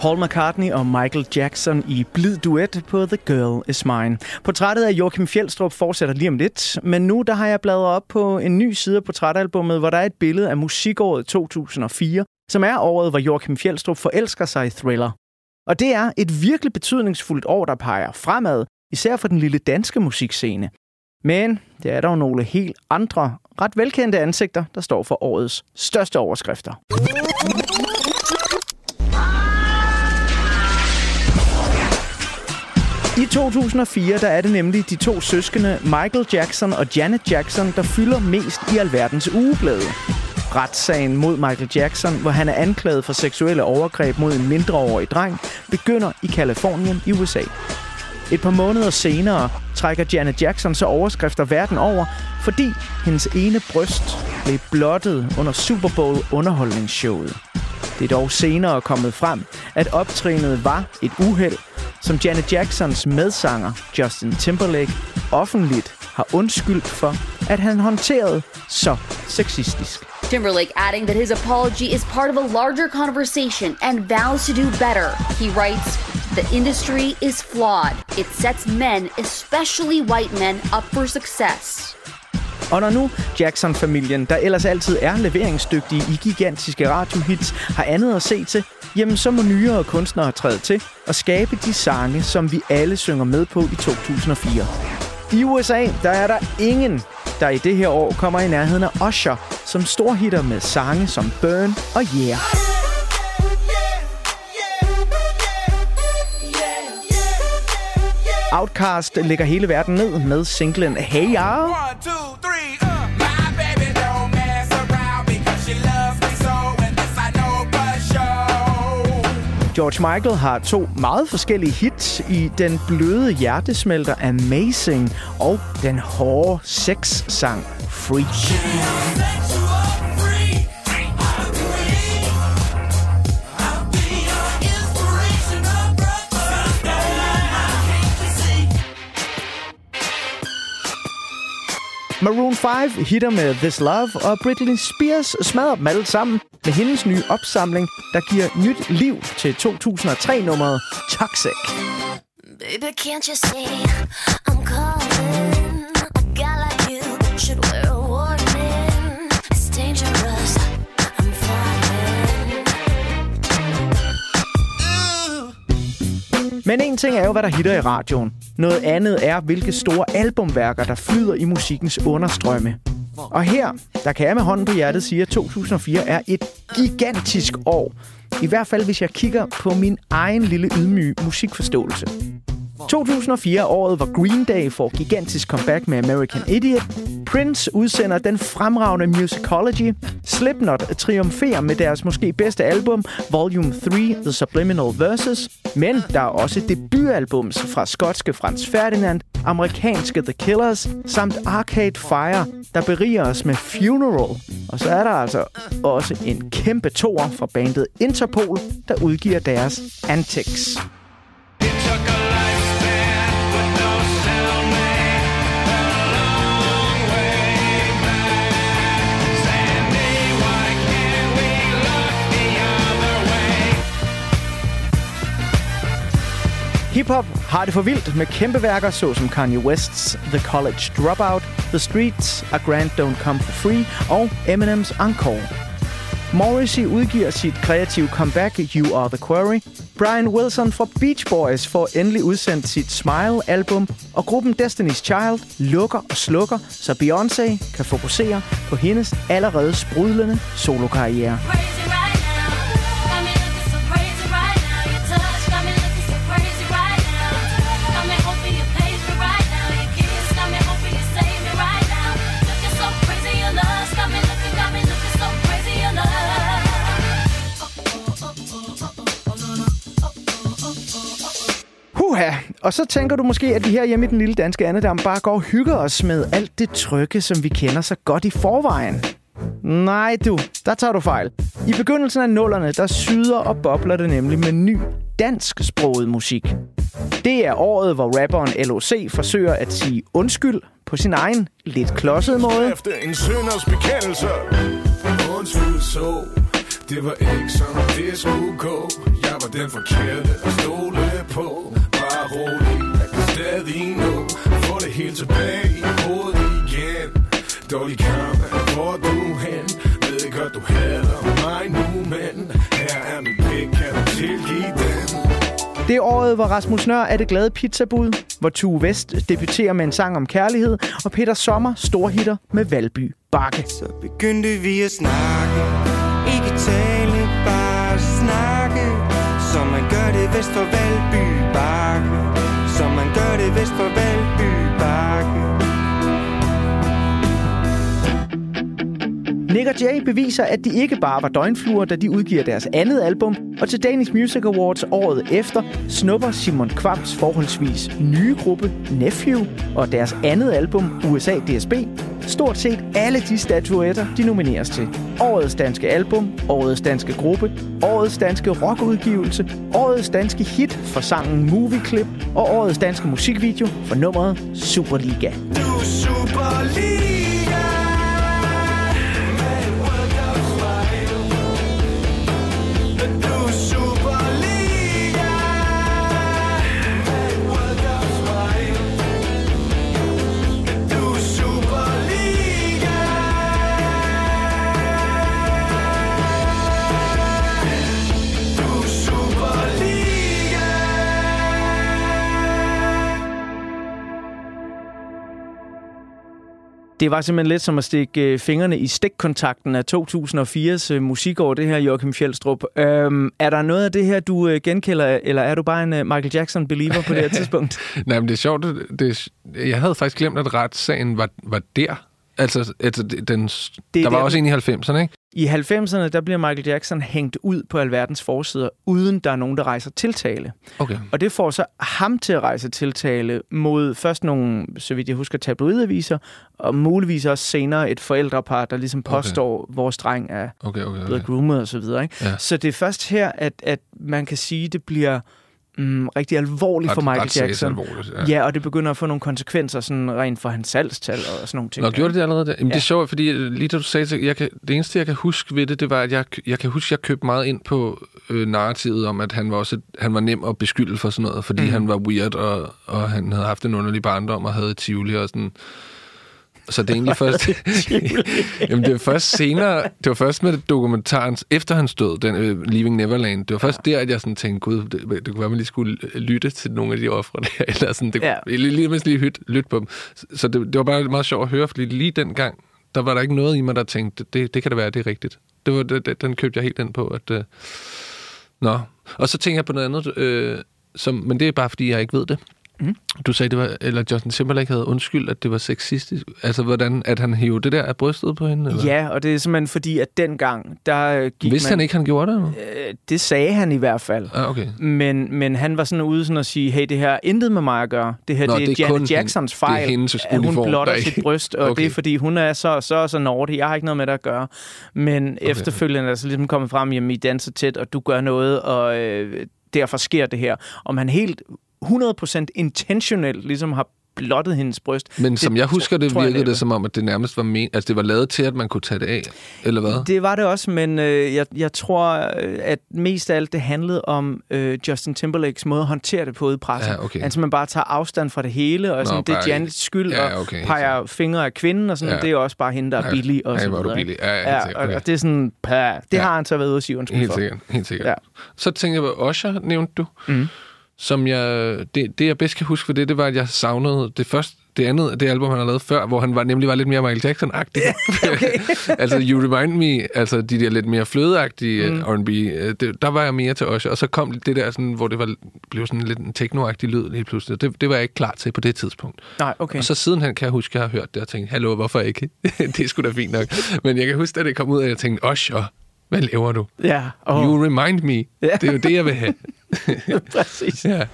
Paul McCartney og Michael Jackson i blid duet på The Girl Is Mine. Portrættet af Joachim Fjeldstrup fortsætter lige om lidt, men nu der har jeg bladret op på en ny side af portrætalbummet, hvor der er et billede af musikåret 2004, som er året, hvor Joachim Fjeldstrup forelsker sig i Thriller. Og det er et virkelig betydningsfuldt år, der peger fremad, især for den lille danske musikscene. Men det er dog nogle helt andre, ret velkendte ansigter, der står for årets største overskrifter. I 2004 der er det nemlig de to søskende Michael Jackson og Janet Jackson, der fylder mest i alverdens ugeblade. Retssagen mod Michael Jackson, hvor han er anklaget for seksuelle overgreb mod en mindreårig dreng, begynder i Kalifornien i USA. Et par måneder senere trækker Janet Jackson så overskrifter verden over, fordi hendes ene bryst blev blottet under Super Bowl underholdningsshowet. Det er dog senere kommet frem, at optrinet var et uheld, som Janet Jacksons medsanger Justin Timberlake offentligt har undskyldt for, at han håndterede så sexistisk. Timberlake adding that his apology is part of a larger conversation and vows to do better. He writes, The industry is flawed. It sets men, especially white men, up for success. Og når nu Jackson-familien, der ellers altid er leveringsdygtige i gigantiske radiohits, har andet at se til, jamen så må nyere kunstnere træde til og skabe de sange, som vi alle synger med på i 2004. I USA, der er der ingen, der i det her år kommer i nærheden af Usher, som storhitter med sange som Burn og Yeah. Outcast lægger hele verden ned med singlen Hey Ya. George Michael har to meget forskellige hits i den bløde hjertesmelter Amazing og den hårde sex-sang Free. Maroon 5 hitter med This Love, og Britney Spears smadrer dem alle sammen med hendes nye opsamling, der giver nyt liv til 2003-nummeret Toxic. Baby, can't you see I'm calling? Men en ting er jo, hvad der hitter i radioen. Noget andet er, hvilke store albumværker, der flyder i musikkens understrømme. Og her, der kan jeg med hånden på hjertet sige, at 2004 er et gigantisk år. I hvert fald, hvis jeg kigger på min egen lille ydmyge musikforståelse. 2004 året, hvor Green Day får gigantisk comeback med American Idiot. Prince udsender den fremragende Musicology. Slipknot triumferer med deres måske bedste album, Volume 3, The Subliminal Verses. Men der er også debutalbums fra skotske Franz Ferdinand, amerikanske The Killers, samt Arcade Fire, der beriger os med Funeral. Og så er der altså også en kæmpe toer fra bandet Interpol, der udgiver deres Antics. Hip-hop har det for vildt med kæmpe værker såsom Kanye West's The College Dropout, The Streets, A Grand Don't Come For Free og Eminem's Encore. Morrissey udgiver sit kreative comeback You Are The Quarry. Brian Wilson fra Beach Boys får endelig udsendt sit Smile-album, og gruppen Destiny's Child lukker og slukker, så Beyoncé kan fokusere på hendes allerede sprudlende solokarriere. Huha, og så tænker du måske, at vi her hjemme i den lille danske andedam bare går og hygger os med alt det trygge, som vi kender så godt i forvejen. Nej du, der tager du fejl. I begyndelsen af nullerne, der syder og bobler det nemlig med ny dansksproget musik. Det er året, hvor rapperen LOC forsøger at sige undskyld på sin egen lidt klodsede måde. Efter en synders bekendelse Undskyld så Det var ikke som det skulle gå Jeg var den forkerte at stole på rolig, jeg kan stadig nå Få det helt tilbage i hovedet igen. Dårlig kamp, hvor du hen? Ved godt du hader mig nu Men her er min pik, kan du tilgive den? Det er året, hvor Rasmus Nør er det glade pizzabud, hvor Tue Vest debuterer med en sang om kærlighed, og Peter Sommer storhitter med Valby Bakke. Så begyndte vi at snakke. Ikke tale, bare snakke. Som man gør det vest for Valby Bakke Som man gør det vest for Valby Bakke Nick og Jay beviser, at de ikke bare var døgnfluer, da de udgiver deres andet album, og til Danish Music Awards året efter snupper Simon Kvams forholdsvis nye gruppe Nephew og deres andet album USA DSB stort set alle de statuetter, de nomineres til. Årets danske album, årets danske gruppe, årets danske rockudgivelse, årets danske hit for sangen Movie Clip og årets danske musikvideo for nummeret Superliga. Du Superliga Det var simpelthen lidt som at stikke øh, fingrene i stikkontakten af 2004's øh, musikår, det her, Joachim Fjeldstrup. Øhm, er der noget af det her, du øh, genkender, eller er du bare en Michael Jackson-believer på det her tidspunkt? Nej, men det er sjovt. Det, det, jeg havde faktisk glemt, at retssagen var, var der. Altså, altså den, Det der er var der, også en i 90'erne, ikke? I 90'erne, der bliver Michael Jackson hængt ud på alverdens forsider, uden der er nogen, der rejser tiltale. Okay. Og det får så ham til at rejse tiltale mod først nogle, så vidt jeg husker, tabloidaviser, og muligvis også senere et forældrepar, der ligesom påstår, okay. vores dreng er Okay, okay, blevet okay. groomet og så videre. Ikke? Ja. Så det er først her, at, at man kan sige, det bliver mm, rigtig alvorligt Ret- for Michael Jackson. alvorligt, ja. ja, og det begynder at få nogle konsekvenser sådan rent for hans salgstal og sådan nogle ting. Nå, gjorde det allerede der? Jamen, ja. Det er sjovt, fordi øh, lige da du sagde, så jeg kan, det eneste, jeg kan huske ved det, det var, at jeg, jeg kan huske, at jeg købte meget ind på øh, narrativet om, at han var, også, han var nem at beskylde for sådan noget, fordi mm. han var weird, og, og han havde haft en underlig barndom og havde Tivoli og sådan. Så det er egentlig først... Jamen, det var først senere... Det var først med dokumentaren, efter han stod, den uh, Leaving Neverland. Det var først ja. der, at jeg sådan tænkte, gud, det, det kunne være, man lige skulle lytte til nogle af de ofre der. Eller sådan, det, Ja. lige, lige, lige lytte, lytte på dem. Så det, det var bare meget sjovt at høre, fordi lige dengang, der var der ikke noget i mig, der tænkte, det, det kan det være, det er rigtigt. Det var, det, den købte jeg helt ind på, at... Uh, nå. Og så tænker jeg på noget andet, øh, som, men det er bare, fordi jeg ikke ved det. Mm. Du sagde, det var, eller Justin Timberlake havde undskyld, at det var sexistisk. Altså, hvordan, at han hævde det der af brystet på hende? Eller? Ja, og det er simpelthen fordi, at dengang, der øh, gik Vidste man... han ikke, han gjorde det? Eller? Øh, det sagde han i hvert fald. Ah, okay. Men, men han var sådan ude sådan at sige, hey, det her har intet med mig at gøre. Det her Nå, det er, det er Janet Jacksons hende- det er fejl, hendes at hun uniform, blotter sit bryst, og Okay. det er fordi, hun er så så, så nordig. Jeg har ikke noget med det at gøre. Men okay. efterfølgende er så ligesom kommet frem, jamen I danser tæt, og du gør noget, og øh, derfor sker det her. Om han helt 100% intentionelt ligesom har blottet hendes bryst. Men som jeg husker det, tror jeg virkede næppe. det som om, at det nærmest var men, altså det var lavet til, at man kunne tage det af, eller hvad? Det var det også, men øh, jeg, jeg tror, øh, at mest af alt det handlede om øh, Justin Timberlakes måde at håndtere det på i pressen. Ja, okay. Han simpelthen bare tager afstand fra det hele, og Nå, sådan, det er Janets skyld, Ja, og okay, peger fingre af kvinden, og sådan, Ja. det er også bare hende, der er Ja. billig, og Ja, så er videre. billig. Ja, ja, sikkert. og, Okay. og det er sådan, pah, det Ja. har han så været ude at sige undskyld Helt for. sikkert, helt sikkert. Ja. Så tænker jeg på Usher, nævnte du. Mm. Som jeg, det, det, jeg bedst kan huske for det, det var, at jeg savnede det første, det andet, det album, han har lavet før, hvor han var, nemlig var lidt mere Michael Jackson-agtig. altså, You Remind Me, altså de der lidt mere flødeagtige Mm. mm. R&B, øh, det, der var jeg mere til Usher. Og så kom det der, sådan, hvor det var, blev sådan lidt en techno-agtig lyd lige pludselig. Det, det var jeg ikke klar til på det tidspunkt. Nej, okay. Og så sidenhen kan jeg huske, at jeg har hørt det og tænkt, hallo, hvorfor ikke? det er sgu da fint nok. Men jeg kan huske, at det kom ud, at jeg tænkte, Usher, hvad laver du? Ja, Oh. You remind me. Ja. Det er jo det, jeg vil have. Præcis. ja.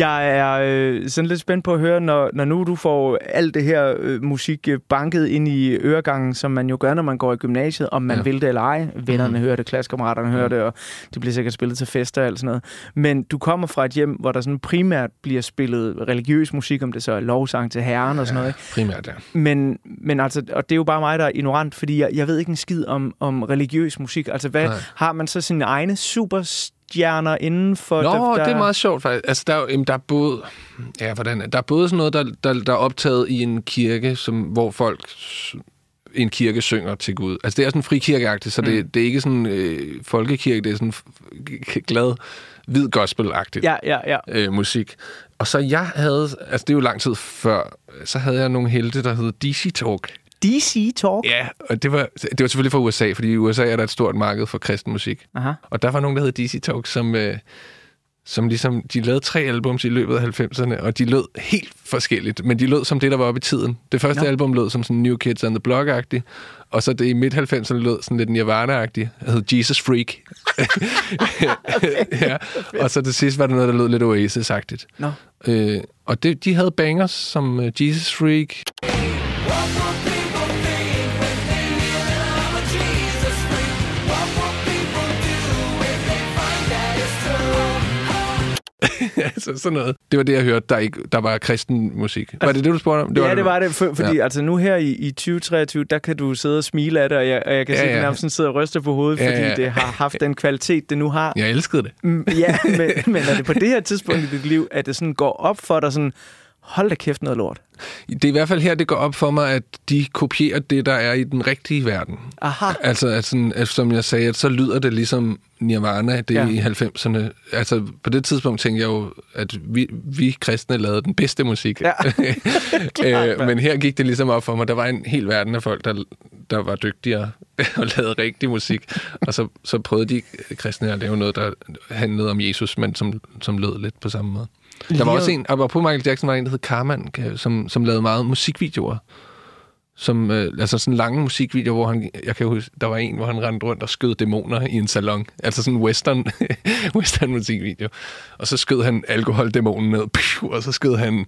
Jeg er øh, sådan lidt spændt på at høre, når, når nu du får alt det her øh, musik øh, banket ind i øregangen, som man jo gør, når man går i gymnasiet, om man Ja. ja. vil det eller ej. Vennerne mm. hører det, klassekammeraterne hører det, og det bliver sikkert spillet til fester og alt sådan noget. Men du kommer fra et hjem, hvor der sådan primært bliver spillet religiøs musik, om det så er lovsang til herren og sådan noget. Ikke? Primært, ja. Men, men altså, og det er jo bare mig, der er ignorant, fordi jeg, jeg ved ikke en skid om, om religiøs musik. Altså, hvad, Nej. har man så sine egne superstjerner inden for... Nå, der, der... det er meget sjovt faktisk. Altså, der er, jamen, der er både... Ja, hvordan? er- Der er både sådan noget, der, der, der er optaget i en kirke, som, hvor folk en kirke synger til Gud. Altså, det er sådan frikirkeagtigt, så det, Mm. det er ikke sådan øh, folkekirke, det er sådan glad, hvid gospel-agtigt Ja, ja, ja. øh, musik. Og så jeg havde, altså det er jo lang tid før, så havde jeg nogle helte, der hed DC Talk. DC Talk? Ja, og det var, det var selvfølgelig fra USA, fordi i USA er der et stort marked for kristen musik. Aha. Og der var nogen, der hed DC Talk, som, øh, som ligesom, de lavede tre albums i løbet af 90'erne, og de lød helt forskelligt, men de lød som det, der var oppe i tiden. Det første Nå. album lød som sådan New Kids on the Block-agtigt, og så det i midt-90'erne lød sådan lidt Nirvana-agtigt. Det hed Jesus Freak. ja. Og så til sidst var der noget, der lød lidt Oasis-agtigt. Nå. Øh, og det, de havde bangers som uh, Jesus Freak, altså sådan noget. Det var det, jeg hørte, der, ikke, der var kristen musik. Var det det, du spurgte om? Det ja, det var det, for, fordi Ja. altså nu her i, i 2023, der kan du sidde og smile af det, og jeg, og jeg kan Ja, se, at ja. nærmest sådan sidder og ryster på hovedet, Ja, fordi ja. det har haft den kvalitet, det nu har. Jeg elskede det. Mm, Ja, men, men er det på det her tidspunkt i dit liv, at det sådan går op for dig sådan, hold da kæft noget lort. Det er i hvert fald her, det går op for mig, at de kopierer det, der er i den rigtige verden. Aha. Altså, at sådan, at, som jeg sagde, at så lyder det ligesom Nirvana, det Ja. i 90'erne. Altså, på det tidspunkt tænkte jeg jo, at vi, vi kristne lavede den bedste musik. Ja. øh, men her gik det ligesom op for mig, der var en hel verden af folk, der, der var dygtigere og lavede rigtig musik. og så, så prøvede de kristne at lave noget, der handlede om Jesus, men som, som lød lidt på samme måde. Der var Lige- også en, og på Michael Jackson var en, der hed Carman, som, som lavede meget musikvideoer. som, øh, altså sådan lange musikvideoer, hvor han, jeg kan huske, der var en, hvor han rendte rundt og skød dæmoner i en salon. Altså sådan en western, western musikvideo. Og så skød han alkoholdæmonen ned, piu, og så skød han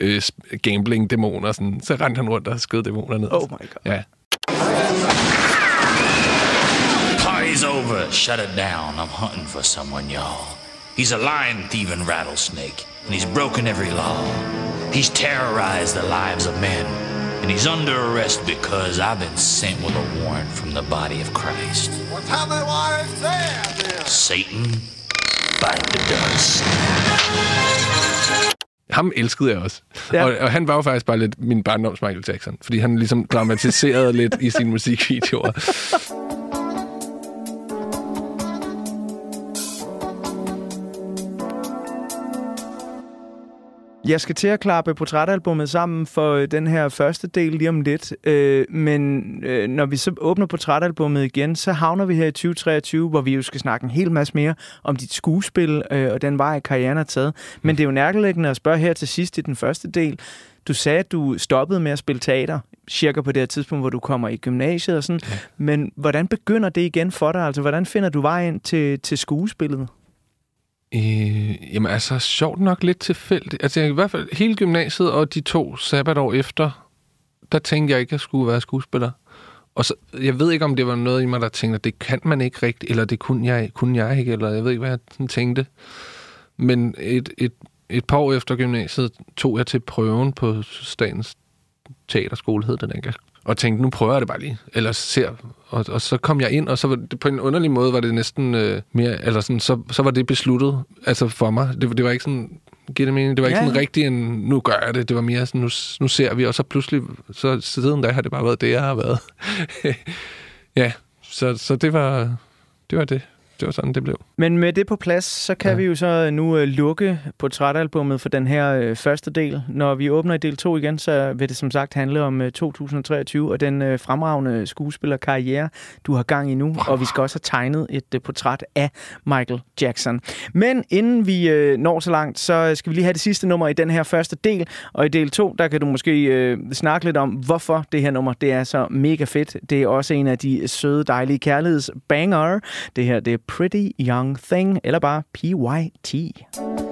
øh, gambling-dæmoner. Sådan. Så rendte han rundt og skød dæmoner ned. Oh my god. Ja. Party's over. Shut it down. I'm hunting for someone, y'all. He's a lion thieving rattlesnake, and he's broken every law. He's terrorized the lives of men, and he's under arrest because I've been sent with a warrant from the body of Christ. Well, tell me why it's there, then. Satan, bite the dust. Ham elskede jeg også. Ja. Ja. Og, og han var jo faktisk bare lidt min barndoms Michael Jackson, fordi han ligesom dramatiserede lidt i sine musikvideoer. Jeg skal til at klappe portrætalbummet sammen for øh, den her første del lige om lidt. Øh, men øh, når vi så åbner portrætalbummet igen, så havner vi her i 2023, hvor vi jo skal snakke en hel masse mere om dit skuespil øh, og den vej, karrieren har taget. Men det er jo nærliggende at spørge her til sidst i den første del. Du sagde, at du stoppede med at spille teater, cirka på det her tidspunkt, hvor du kommer i gymnasiet og sådan. Ja. Men hvordan begynder det igen for dig? Altså, hvordan finder du vej ind til, til skuespillet? Øh, jamen altså, sjovt nok lidt tilfældigt. Altså i hvert fald hele gymnasiet og de to sabbatår efter, der tænkte jeg ikke, at jeg skulle være skuespiller. Og så, jeg ved ikke, om det var noget i mig, der tænkte, at det kan man ikke rigtigt, eller det kunne jeg, kunne jeg ikke, eller jeg ved ikke, hvad jeg sådan tænkte. Men et, et, et par år efter gymnasiet tog jeg til prøven på Statens Teaterskole, hed det dengang. Og tænkte, nu prøver jeg det bare lige. Eller ser. Og, og så kom jeg ind, og så var det, på en underlig måde var det næsten øh, mere... Eller sådan, så, så var det besluttet altså for mig. Det, det var ikke sådan... Giver det mening? Det var ikke ja. sådan ja. rigtig en, nu gør jeg det. Det var mere sådan, nu, nu ser vi. Og så pludselig, så siden da har det bare været det, jeg har været. ja, så, så det var det. Var det. Det var sådan, det blev. Men med det på plads, så kan ja. vi jo så nu øh, lukke portrætalbummet for den her øh, første del. Når vi åbner i del 2 igen, så vil det som sagt handle om øh, 2023 og den øh, fremragende skuespillerkarriere, du har gang i nu. Og vi skal også have tegnet et øh, portræt af Michael Jackson. Men inden vi øh, når så langt, så skal vi lige have det sidste nummer i den her første del. Og i del 2, der kan du måske øh, snakke lidt om, hvorfor det her nummer det er så mega fedt. Det er også en af de søde, dejlige kærlighedsbanger. Det her, det er Pretty Young Thing, eller bare PYT.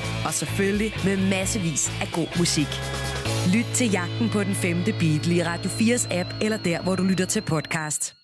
Og selvfølgelig med massevis af god musik. Lyt til jagten på den femte Beatle i Radio 4's app, eller der, hvor du lytter til podcast.